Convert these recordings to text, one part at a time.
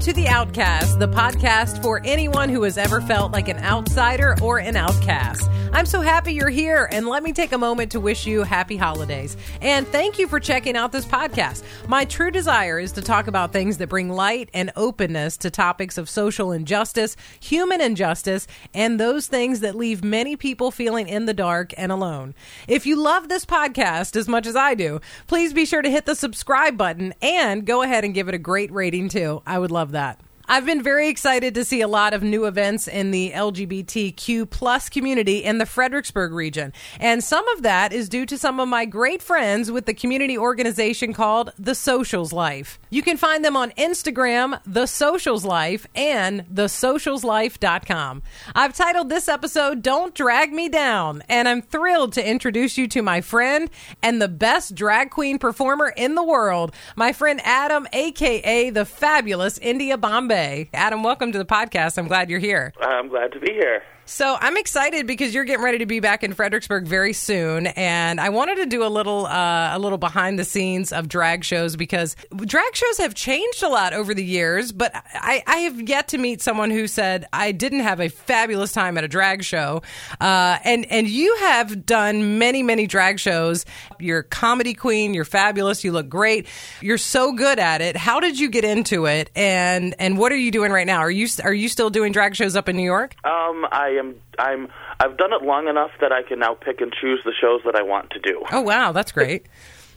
to The Outcast, the podcast for anyone who has ever felt like an outsider or an outcast. I'm so happy you're here, and let me take a moment to wish you happy holidays. And thank you for checking out this podcast. My true desire is to talk about things that bring light and openness to topics of social injustice, human injustice, and those things that leave many people feeling in the dark and alone. If you love this podcast as much as I do, please be sure to hit the subscribe button and go ahead and give it a great rating too. I would love that. I've been very excited to see a lot of new events in the LGBTQ plus community in the Fredericksburg region. And some of that is due to some of my great friends with the community organization called The Socials Life. You can find them on Instagram, The Socials Life, and thesocialslife.com. I've titled this episode Don't Drag Me Down, and I'm thrilled to introduce you to my friend and the best drag queen performer in the world, my friend Adam, aka the fabulous India Bombay. Adam, welcome to the podcast. I'm glad you're here. I'm glad to be here. So I'm excited because you're getting ready to be back in Fredericksburg very soon, and I wanted to do a little uh, a little behind the scenes of drag shows because drag shows have changed a lot over the years. But I, I have yet to meet someone who said I didn't have a fabulous time at a drag show, uh, and and you have done many many drag shows. You're a comedy queen. You're fabulous. You look great. You're so good at it. How did you get into it? And and what are you doing right now? Are you are you still doing drag shows up in New York? Um, I am. I'm. I've done it long enough that I can now pick and choose the shows that I want to do. Oh wow, that's great.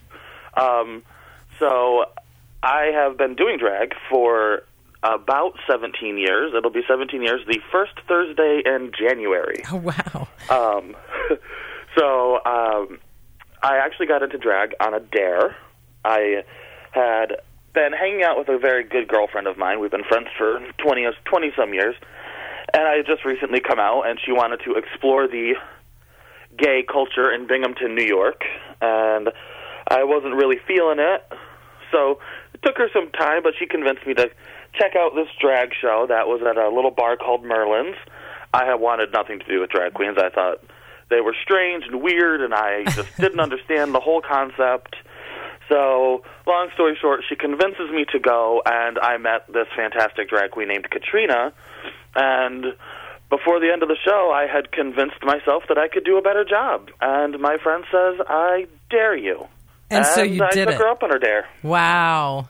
um, so I have been doing drag for about 17 years. It'll be 17 years the first Thursday in January. Oh wow. Um, so um, I actually got into drag on a dare. I had been hanging out with a very good girlfriend of mine. We've been friends for 20 20 some years. And I had just recently come out, and she wanted to explore the gay culture in Binghamton, New York, and I wasn't really feeling it. So it took her some time, but she convinced me to check out this drag show that was at a little bar called Merlin's. I had wanted nothing to do with drag queens. I thought they were strange and weird, and I just didn't understand the whole concept. So, long story short, she convinces me to go, and I met this fantastic drag queen named Katrina. And before the end of the show, I had convinced myself that I could do a better job. And my friend says, "I dare you." And, so you I did took it. her up on her dare, Wow.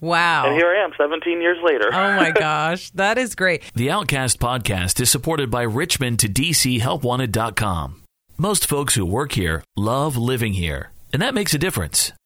Wow. and here I am, 17 years later. oh my gosh, that is great. The Outcast podcast is supported by Richmond to DC HelpWanted.com. Most folks who work here love living here, and that makes a difference.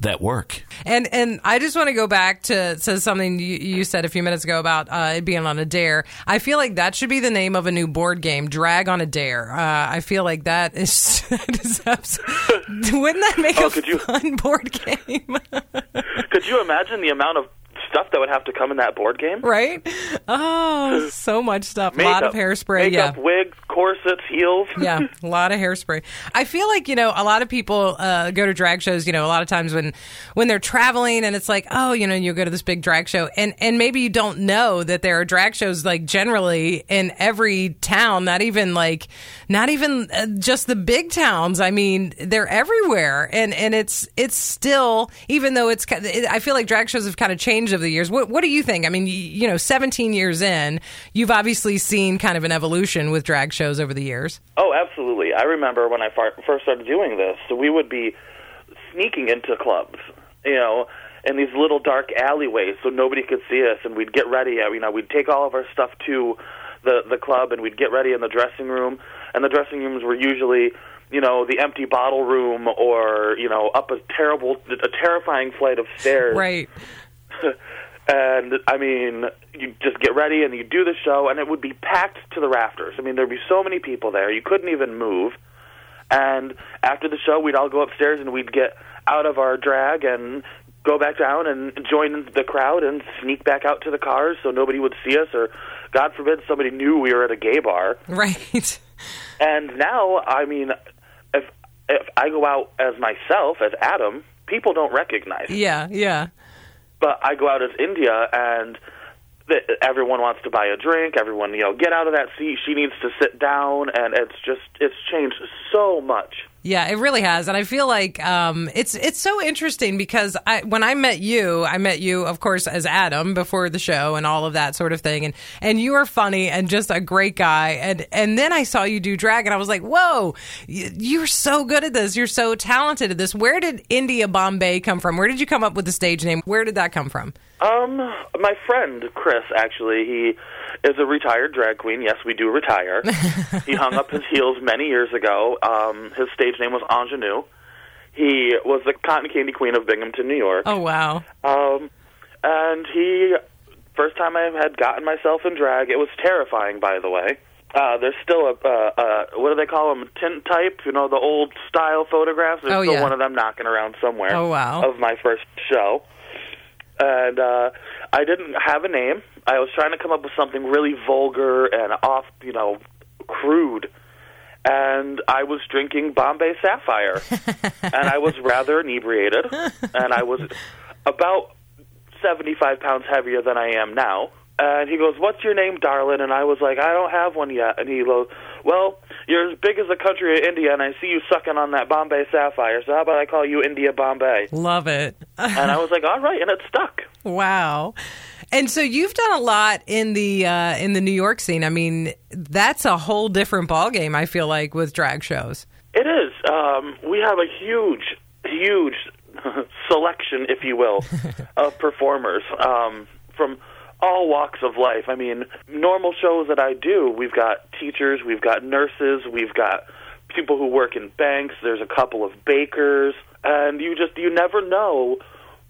that work. And and I just want to go back to, to something you, you said a few minutes ago about uh, it being on a dare. I feel like that should be the name of a new board game, Drag on a Dare. Uh, I feel like that is, that is abs- wouldn't that make Oh, a could you- fun board game? Could you imagine the amount of stuff that would have to come in that board game? right? Oh, so much stuff. A lot of hairspray. Makeup, yeah. wigs, corsets, heels. yeah, a lot of hairspray. I feel like you know a lot of people uh, go to drag shows. You know, a lot of times when when they're traveling, and it's like, oh, you know, you go to this big drag show, and and maybe you don't know that there are drag shows like generally in every town. Not even like, not even uh, just the big towns. I mean, they're everywhere, and and it's it's still even though it's. I feel like drag shows have kind of changed the years. What what do you think? I mean, you, you know, 17 years in, you've obviously seen kind of an evolution with drag shows over the years. Oh, absolutely. I remember when I far- first started doing this, so we would be sneaking into clubs, you know, in these little dark alleyways so nobody could see us, and we'd get ready. uh, You know, we'd take all of our stuff to the the club, and we'd get ready in the dressing room, and the dressing rooms were usually. You know the empty bottle room, or you know, up a terrible, a terrifying flight of stairs. Right. and I mean, you just get ready and you do the show, and it would be packed to the rafters. I mean, there'd be so many people there, you couldn't even move. And after the show, we'd all go upstairs and we'd get out of our drag and go back down and join the crowd and sneak back out to the cars so nobody would see us, or God forbid somebody knew we were at a gay bar. Right. And now, I mean, if if I go out as myself as Adam, people don't recognize. me. Yeah, yeah. But I go out as India, and the, everyone wants to buy a drink. Everyone, you know, get out of that seat. She needs to sit down, and it's just it's changed so much. Yeah, it really has, and I feel like um, it's it's so interesting because I when I met you, I met you, of course, as Adam before the show and all of that sort of thing, and and you are funny and just a great guy, and and then I saw you do drag, and I was like, whoa, you're so good at this, you're so talented at this. Where did India Bombay come from? Where did you come up with the stage name? Where did that come from? Um, my friend Chris, actually, he is a retired drag queen. Yes, we do retire. he hung up his heels many years ago. Um, his stage name was Ingenue. He was the cotton candy queen of Binghamton, New York. Oh wow, Um, and he, first time I had gotten myself in drag, it was terrifying, by the way. Uh, there's still a, uh, uh, what do they call them, tintype, you know, the old style photographs. There's Oh, still yeah. one of them knocking around somewhere Oh, wow. of my first show. And uh, I didn't have a name. I was trying to come up with something really vulgar and off, you know, crude. And I was drinking Bombay Sapphire. and I was rather inebriated. And I was about 75 pounds heavier than I am now. And he goes, What's your name, darling? And I was like, I don't have one yet. And he goes, Well, you're as big as the country of India, and I see you sucking on that Bombay Sapphire, so how about I call you India Bombay? love it. And I was like, All right, and it stuck. Wow. And so you've done a lot in the uh, in the New York scene. I mean, that's a whole different ballgame. I feel like with drag shows. It is. Um, we have a huge, huge selection, if you will, of performers um, from all walks of life. I mean, normal shows that I do, we've got teachers, we've got nurses, we've got people who work in banks. There's a couple of bakers, and you just you never know.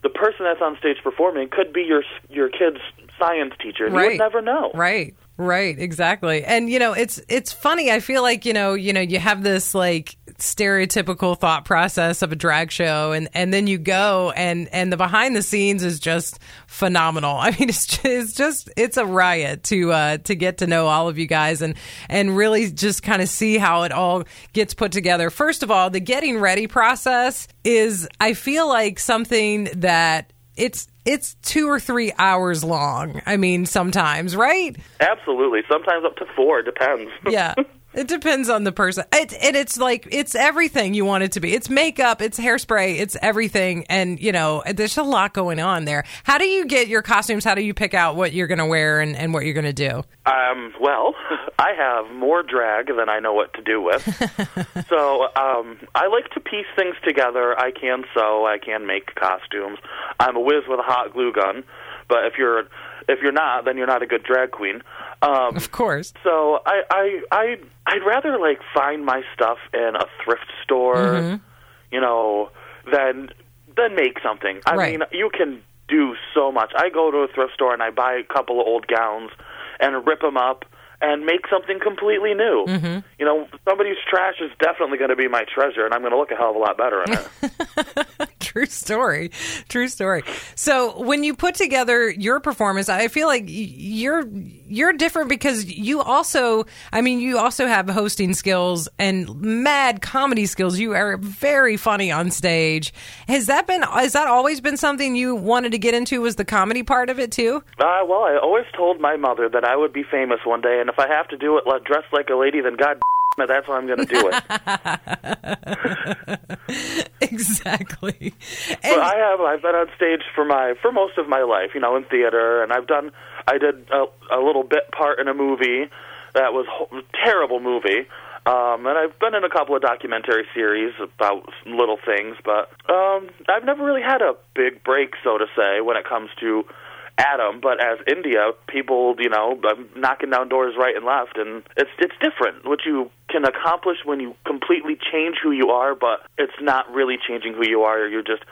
The person that's on stage performing could be your your kid's science teacher. and You Right. would never know. Right. Right, exactly. And you know, it's it's funny. I feel like, you know, you know, you have this like stereotypical thought process of a drag show and and then you go and and the behind the scenes is just phenomenal. I mean, it's just, it's just it's a riot to uh to get to know all of you guys and and really just kind of see how it all gets put together. First of all, the getting ready process is I feel like something that it's it's two or three hours long. I mean, sometimes, right? Absolutely. Sometimes up to four. Depends. Yeah. It depends on the person. It, and it's like, it's everything you want it to be. It's makeup, it's hairspray, it's everything. And, you know, there's a lot going on there. How do you get your costumes? How do you pick out what you're going to wear and, and what you're going to do? Um, well, I have more drag than I know what to do with. so um, I like to piece things together. I can sew. I can make costumes. I'm a whiz with a hot glue gun. But if you're if you're not, then you're not a good drag queen. Um, Of course. so I, I I I'd rather like find my stuff in a thrift store, you know, than than make something. I Right. mean, you can do so much. I go to a thrift store and I buy a couple of old gowns and rip them up and make something completely new. Mm-hmm. You know, somebody's trash is definitely going to be my treasure, and I'm going to look a hell of a lot better in it. True story. True story. So when you put together your performance, I feel like you're you're different because you also, I mean, you also have hosting skills and mad comedy skills. You are very funny on stage. Has that been has that always been something you wanted to get into? Was the comedy part of it too? Uh, well, I always told my mother that I would be famous one day, and if I have to do it dressed like a lady, then God, that's how I'm going to do it. exactly. But And, I have. I've been on stage for my for most of my life, you know, in theater, and I've done. I did a, a little bit part in a movie that was a terrible movie. Um, and I've been in a couple of documentary series about little things, but um, I've never really had a big break, so to say, when it comes to Adam. But as India, people, you know, I'm knocking down doors right and left, and it's it's different. What you can accomplish when you completely change who you are, but it's not really changing who you are. You're just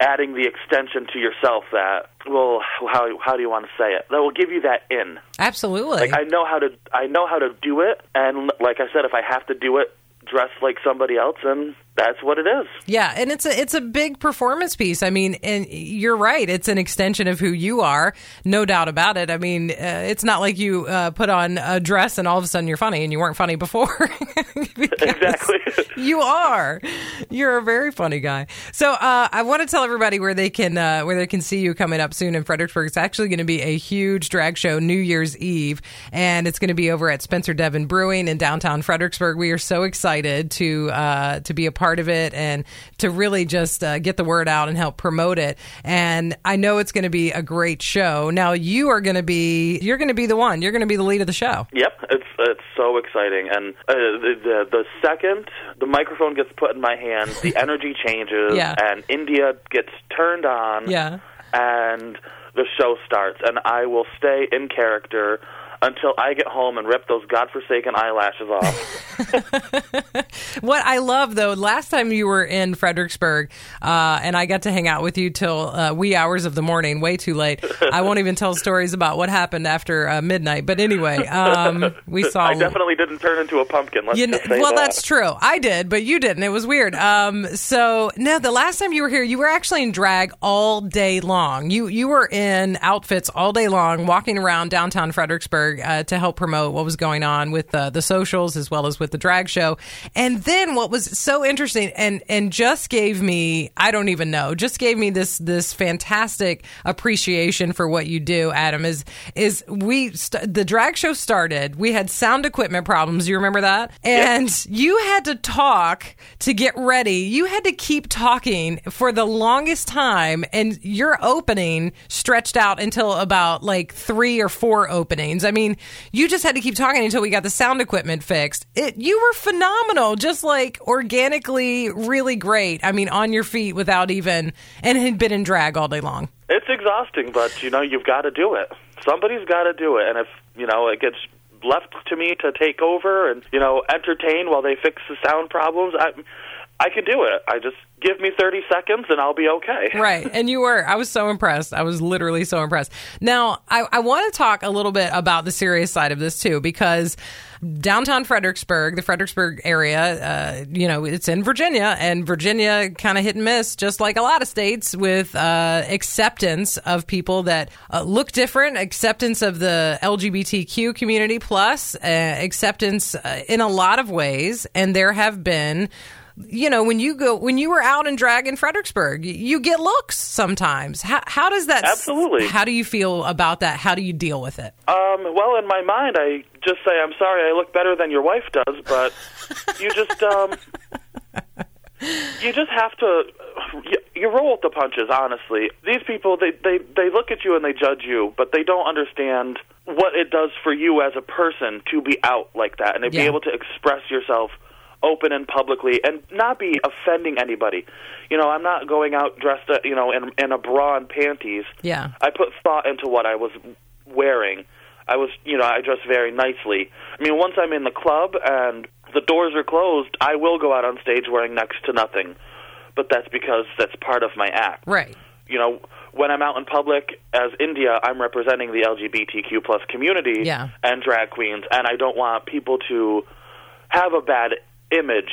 adding the extension to yourself that well how how do you want to say it that will give you that in absolutely. like I know how to I know how to do it, and like I said, if I have to do it dress like somebody else, and that's what it is. Yeah, and it's a it's a big performance piece. I mean, and you're right; it's an extension of who you are, no doubt about it. I mean, uh, it's not like you uh, put on a dress and all of a sudden you're funny, and you weren't funny before. exactly, you are. You're a very funny guy. So uh, I want to tell everybody where they can uh, where they can see you coming up soon in Fredericksburg. It's actually going to be a huge drag show New Year's Eve, and it's going to be over at Spencer Devon Brewing in downtown Fredericksburg. We are so excited to uh, to be a part of it and to really just uh, get the word out and help promote it. And I know it's going to be a great show. Now you are going to be you're going to be the one. You're going to be the lead of the show. Yep, it's it's so exciting. And uh, the, the the second the microphone gets put in my hand, the energy changes, Yeah. and India gets turned on. Yeah. and the show starts, and I will stay in character until I get home and rip those godforsaken eyelashes off. What I love though, last time you were in Fredericksburg, uh, and I got to hang out with you till uh, wee hours of the morning, way too late. I won't even tell stories about what happened after uh, midnight. But anyway, um, we saw. I definitely didn't turn into a pumpkin. Let's You kn- just say well, that. that's true. I did, but you didn't. It was weird. Um, so no, the last time you were here, you were actually in drag all day long. You you were in outfits all day long, walking around downtown Fredericksburg uh, to help promote what was going on with uh, the socials as well as with the drag show. And then what was so interesting and and just gave me I don't even know, just gave me this this fantastic appreciation for what you do, Adam. Is is we st- the drag show started? We had sound equipment problems. You remember that? And you had to talk to get ready. You had to keep talking for the longest time, and your opening stretched out until about like three or four openings. I mean, you just had to keep talking until we got the sound equipment fixed. It you were phenomenal, just like organically, really great. I mean, on your feet without even and had been in drag all day long. It's exhausting, but you know you've got to do it. Somebody's got to do it, and if you know it gets left to me to take over and you know entertain while they fix the sound problems, I I can do it. I just give me thirty seconds and I'll be okay. right. And you were. I was so impressed. I was literally so impressed. Now, I, I want to talk a little bit about the serious side of this too, because downtown Fredericksburg, the Fredericksburg area, uh, you know, it's in Virginia, and Virginia kind of hit and miss, just like a lot of states, with uh, acceptance of people that uh, look different, acceptance of the LGBTQ community, plus uh, acceptance uh, in a lot of ways. And there have been you know, when you go when you were out in drag in Fredericksburg, you, get looks sometimes. How, how does that? Absolutely. How do you feel about that? How do you deal with it? Um, well, in my mind, I just say, "I'm sorry, I look better than your wife does," but you just um, you just have to you, you roll with the punches. Honestly, these people they they they look at you and they judge you, but they don't understand what it does for you as a person to be out like that and to Yeah. be able to express yourself open and publicly and not be offending anybody. You know, I'm not going out dressed, uh, you know, in in a bra and panties. Yeah. I put thought into what I was wearing. I was, you know, I dress very nicely. I mean, once I'm in the club and the doors are closed, I will go out on stage wearing next to nothing. But that's because that's part of my act. Right. You know, when I'm out in public as India, I'm representing the LGBTQ plus community Yeah. and drag queens, and I don't want people to have a bad image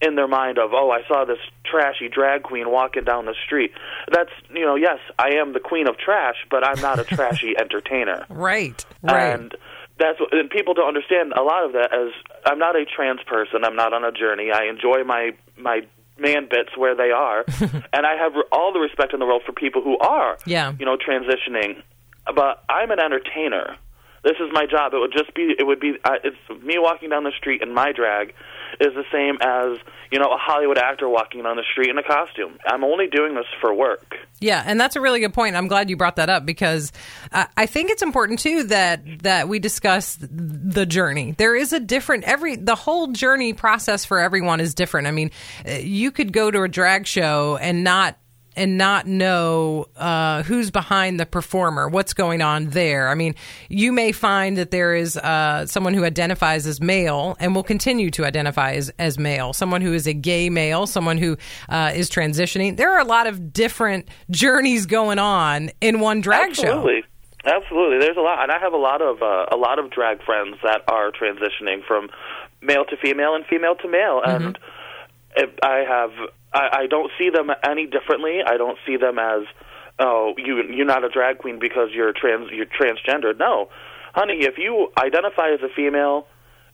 in their mind of, oh, I saw this trashy drag queen walking down the street. That's, you know, yes, I am the queen of trash, but I'm not a trashy entertainer. Right. Right. And that's what, and people don't understand a lot of that as I'm not a trans person. I'm not on a journey. I enjoy my my man bits where they are, and I have all the respect in the world for people who are, Yeah. you know, transitioning. But I'm an entertainer. This is my job. It would just be. It would be. Uh, it's me walking down the street in my drag is the same as you know a Hollywood actor walking down the street in a costume. I'm only doing this for work. Yeah, and that's a really good point. I'm glad you brought that up because I think it's important too that that we discuss the journey. There is a different every the whole journey process for everyone is different. I mean, uh, you could go to a drag show and not and not know uh, who's behind the performer, what's going on there. I mean, you may find that there is uh, someone who identifies as male and will continue to identify as, as male, someone who is a gay male, someone who uh, is transitioning. There are a lot of different journeys going on in one drag show. Absolutely. Absolutely, there's a lot, and I have a lot of uh, a lot of drag friends that are transitioning from male to female and female to male, Mm-hmm. and I have I, I don't see them any differently. I don't see them as oh you you're not a drag queen because you're trans you're transgender. No, honey, if you identify as a female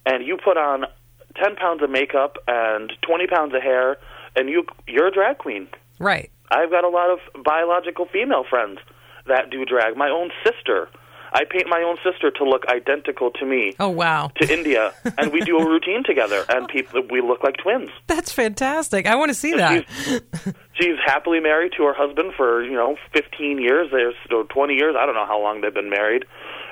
and you put on ten pounds of makeup and twenty pounds of hair, and you you're a drag queen. Right. I've got a lot of biological female friends that do drag. My own sister. I paint my own sister to look identical to me. Oh wow. To India, and we do a routine together, and people we look like twins. That's fantastic. I want to see that. She's, she's happily married to her husband for you know 15 years. There's so 20 years. I don't know how long they've been married,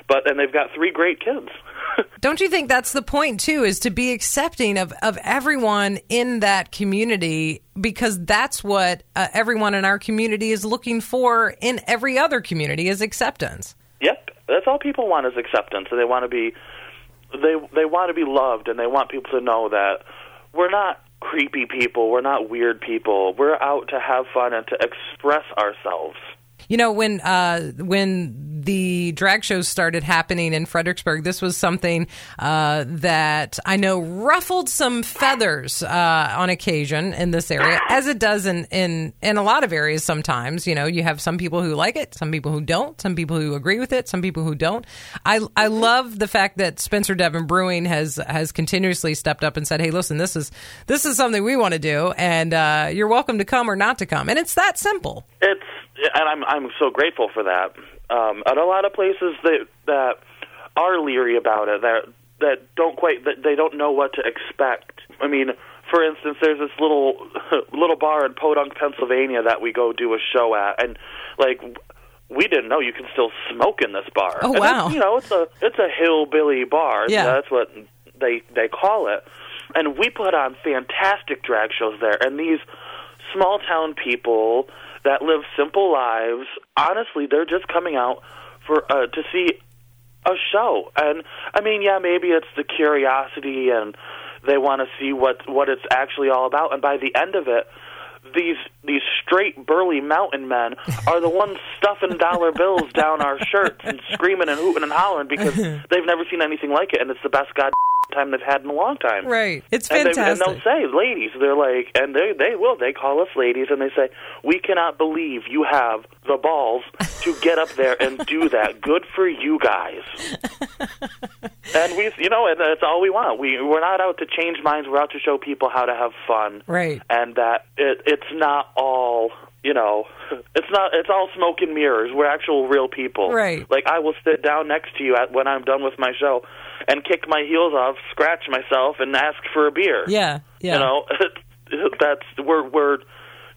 but and they've got three great kids. Don't you think that's the point too? Is to be accepting of of everyone in that community because that's what uh, everyone in our community is looking for in every other community is acceptance. That's all people want is acceptance, and they want to be they they want to be loved, and they want people to know that we're not creepy people, we're not weird people. We're out to have fun and to express ourselves. You know, when uh, when the drag shows started happening in Fredericksburg, this was something uh, that I know ruffled some feathers uh, on occasion in this area, as it does in, in in a lot of areas. Sometimes, you know, you have some people who like it, some people who don't, some people who agree with it, some people who don't. I I love the fact that Spencer Devon Brewing has has continuously stepped up and said, "Hey, listen, this is this is something we want to do, and uh, you're welcome to come or not to come," and it's that simple. It's and I'm I'm so grateful for that. Um, and a lot of places that that are leery about it, that that don't quite that they don't know what to expect. I mean, for instance, there's this little little bar in Podunk, Pennsylvania that we go do a show at, and like we didn't know you can still smoke in this bar. Oh and wow! You know, it's a it's a hillbilly bar. Yeah, that's what they they call it. And we put on fantastic drag shows there, and these small town people that live simple lives. Honestly, they're just coming out for uh, to see a show, and I mean, yeah, maybe it's the curiosity and they want to see what what it's actually all about. And by the end of it, these these straight burly mountain men are the ones stuffing dollar bills down our shirts and screaming and hooting and hollering because they've never seen anything like it, and it's the best god time they've had in a long time. Right. It's And, they, fantastic. and they'll say, ladies, they're like, and they they will. They call us ladies, and they say, we cannot believe you have the balls to get up there and do that. Good for you guys. and we, you know, and that's all we want. We we're not out to change minds. We're out to show people how to have fun, Right. and that it, it's not all. You know, it's not. It's all smoke and mirrors. We're actual real people. Right. Like I will sit down next to you at, when I'm done with my show, and kick my heels off, scratch myself, and ask for a beer. yeah. Yeah. You know, that's we're we're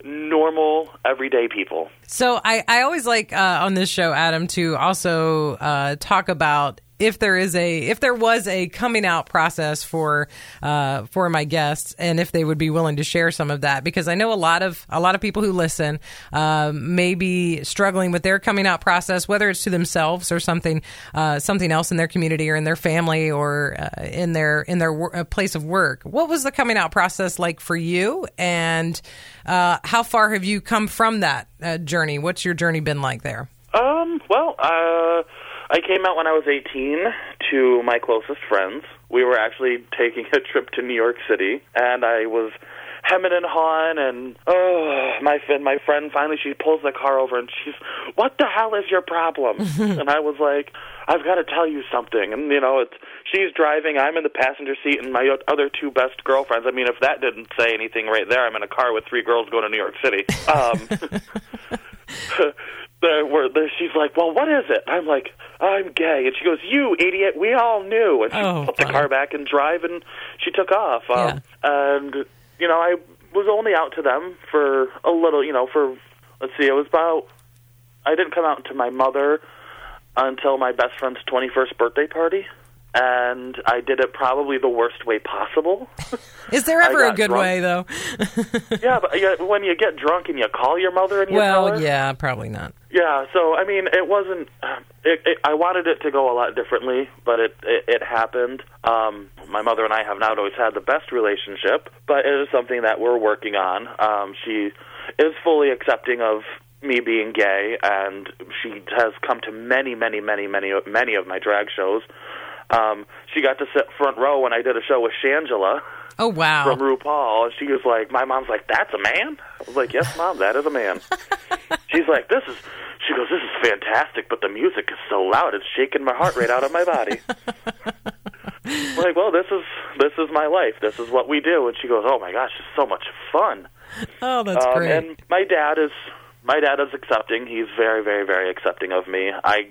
normal everyday people. So I, I always like uh, on this show, Adam, to also uh, talk about if there is a if there was a coming out process for uh, for my guests and if they would be willing to share some of that because I know a lot of a lot of people who listen uh, may be struggling with their coming out process whether it's to themselves or something uh, something else in their community or in their family or uh, in their in their wor- uh, place of work. What was the coming out process like for you and uh, how far have you come from that journey? What's your journey been like there? Um, well, I came out when I was 18 to my closest friends. We were actually taking a trip to New York City, and I was hemming and hawing, and oh, my friend, my friend finally she pulls the car over, and she's, "What the hell is your problem?" and I was like, "I've got to tell you something." And you know, it's she's driving, I'm in the passenger seat, and my other two best girlfriends. I mean, if that didn't say anything right there, I'm in a car with three girls going to New York City. Um, there were there, she's like, "Well, what is it?" I'm like, "I'm gay," and she goes, "You idiot! We all knew." And she Oh, put the car back and drive, and she took off. Um, And you know, I was only out to them for a little. You know, for let's see, it was about. I didn't come out to my mother until my best friend's 21st birthday party. And I did it probably the worst way possible. Is there ever a good drunk. way though? yeah, but yeah, when you get drunk and you call your mother and you tell well, yeah, probably not. Yeah, so I mean, it wasn't. It, it, I wanted it to go a lot differently, but it it, it happened. Um, my mother and I have not always had the best relationship, but it is something that we're working on. Um, she is fully accepting of me being gay, and she has come to many, many, many, many, many of my drag shows. Um, she got to sit front row when I did a show with Shangela Oh wow. from RuPaul, and she was like, "My mom's like, that's a man." I was like, "Yes, mom, that is a man." She's like, "This is." She goes, "This is fantastic, but the music is so loud; it's shaking my heart rate out of my body." I'm like, well, this is this is my life. This is what we do. And she goes, "Oh my gosh, it's so much fun." oh, that's Um, great. and my dad is my dad is accepting. He's very, very, very accepting of me. I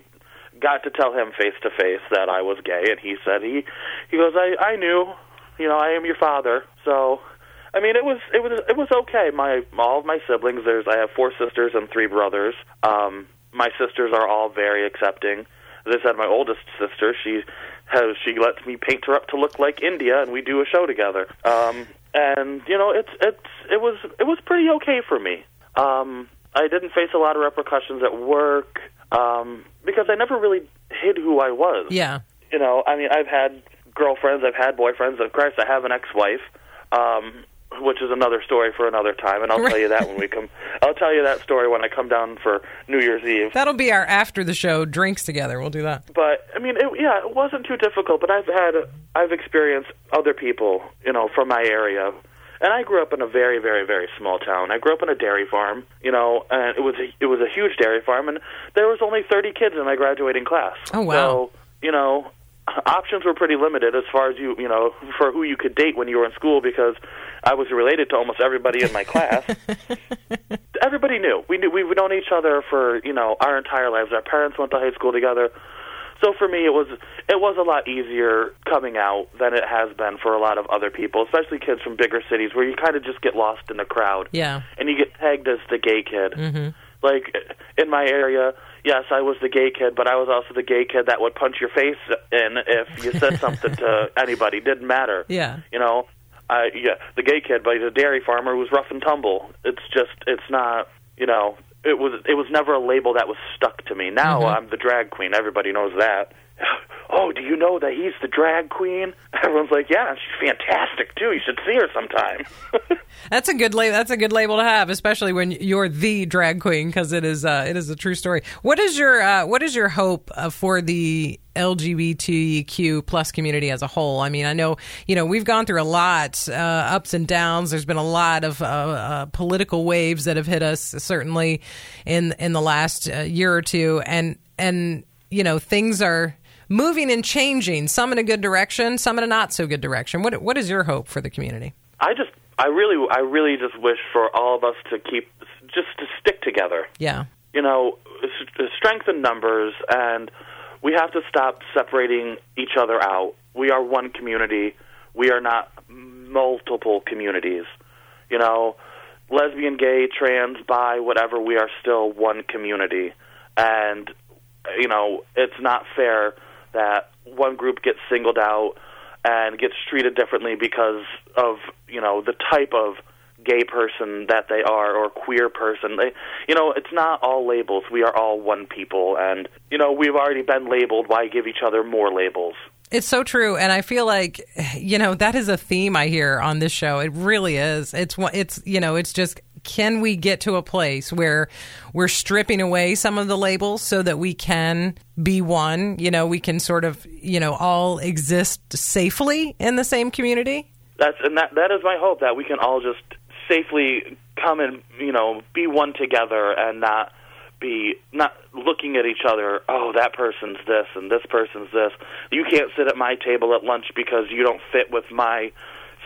got to tell him face to face that I was gay, and he said he he goes, I I knew, you know, I am your father. So, I mean, it was it was it was okay. My all of my siblings. There's I have four sisters and three brothers. Um, my sisters are all very accepting. As I said, my oldest sister, she has she lets me paint her up to look like India, and we do a show together. Um, and you know, it's it's it was it was pretty okay for me. Um, I didn't face a lot of repercussions at work um, because I never really hid who I was. yeah. You know, I mean, I've had girlfriends, I've had boyfriends. Of course, I have an ex-wife, um, which is another story for another time, and I'll tell you that when we come. I'll tell you that story when I come down for New Year's Eve. That'll be our after the show drinks together. We'll do that. but I mean, it, yeah, it wasn't too difficult. But I've had, I've experienced other people, you know, from my area, and I grew up in a very, very, very small town. I grew up in a dairy farm, you know, and it was a, it was a huge dairy farm, and there was only thirty kids in my graduating class. Oh, wow. So you know, options were pretty limited as far as you, you know, for who you could date when you were in school because I was related to almost everybody in my class. everybody knew. We knew we've known each other for you know our entire lives. Our parents went to high school together. So for me, it was it was a lot easier coming out than it has been for a lot of other people, especially kids from bigger cities where you kind of just get lost in the crowd. Yeah. and you get tagged as the gay kid. Mm-hmm. Like in my area, yes, I was the gay kid, but I was also the gay kid that would punch your face in if you said something to anybody. Didn't matter. Yeah. You know, I yeah, the gay kid, but he's a dairy farmer who's rough and tumble. It's just it's not you know it was it was never a label that was stuck to me. Now mm-hmm. I'm the drag queen. Everybody knows that. Oh, do you know that he's the drag queen? Everyone's like, yeah, she's fantastic too. You should see her sometime. That's a good label. That's a good label to have, especially when you're the drag queen, because it is uh, it is a true story. What is your uh, what is your hope uh, for the LGBTQ plus community as a whole? I mean, I know you know we've gone through a lot, uh, ups and downs. There's been a lot of uh, uh, political waves that have hit us, certainly in in the last uh, year or two, and and you know things are moving and changing. Some in a good direction, some in a not so good direction. What what is your hope for the community? I just, I really, I really just wish for all of us to keep, just to stick together. Yeah. You know, strength in numbers, and we have to stop separating each other out. We are one community. We are not multiple communities. You know, lesbian, gay, trans, bi, whatever. We are still one community, and you know, it's not fair that one group gets singled out and gets treated differently because of you know the type of gay person that they are or queer person. They you know it's not all labels. We are all one people. And you know we've already been labeled. Why give each other more labels? It's so true, and I feel like you know that is a theme I hear on this show. It really is. It's it's you know it's just can we get to a place where we're stripping away some of the labels so that we can be one? You know, we can sort of you know all exist safely in the same community. that's and that that is my hope that we can all just safely come and you know be one together and not be not looking at each other oh that person's this and this person's this you can't sit at my table at lunch because you don't fit with my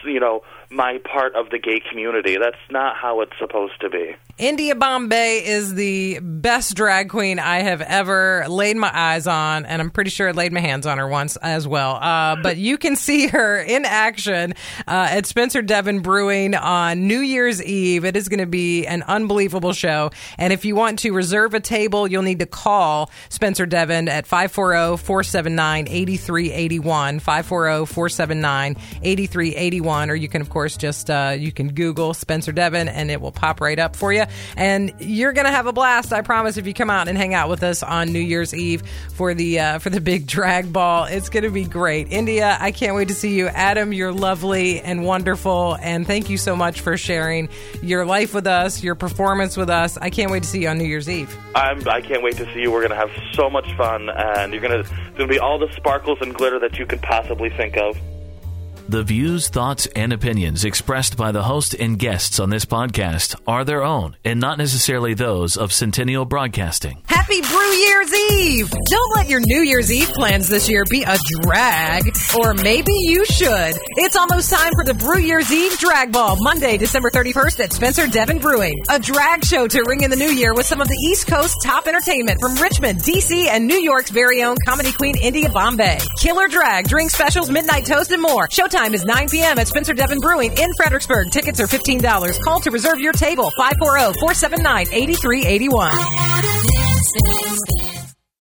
you know my part of the gay community that's not how it's supposed to be India Bombay is the best drag queen I have ever laid my eyes on, and I'm pretty sure I laid my hands on her once as well. Uh, but you can see her in action uh, at Spencer Devon Brewing on New Year's Eve. It is going to be an unbelievable show. And if you want to reserve a table, you'll need to call Spencer Devon at 540 479 8381. 540 479 8381. Or you can, of course, just uh, you can Google Spencer Devon and it will pop right up for you. and you're going to have a blast. I promise. If you come out and hang out with us on New Year's Eve for the uh, for the big drag ball, it's going to be great. India, I can't wait to see you. Adam, you're lovely and wonderful, and thank you so much for sharing your life with us, your performance with us. I can't wait to see you on New Year's Eve. I'm, I can't wait to see you. We're going to have so much fun, and you're going to going to be all the sparkles and glitter that you could possibly think of. The views, thoughts, and opinions expressed by the host and guests on this podcast are their own and not necessarily those of Centennial Broadcasting. Happy Brew Year's Eve! Don't let your New Year's Eve plans this year be a drag, or maybe you should. It's almost time for the Brew Year's Eve Drag Ball, Monday, December 31st at Spencer Devon Brewing. A drag show to ring in the new year with some of the East Coast top entertainment from Richmond, DC, and New York's very own comedy queen India Bombay. Killer drag, drink specials, midnight toast, and more. Showtime is 9 p.m. at Spencer Devon Brewing in Fredericksburg. Tickets are $15. Call to reserve your table 540 479 8381.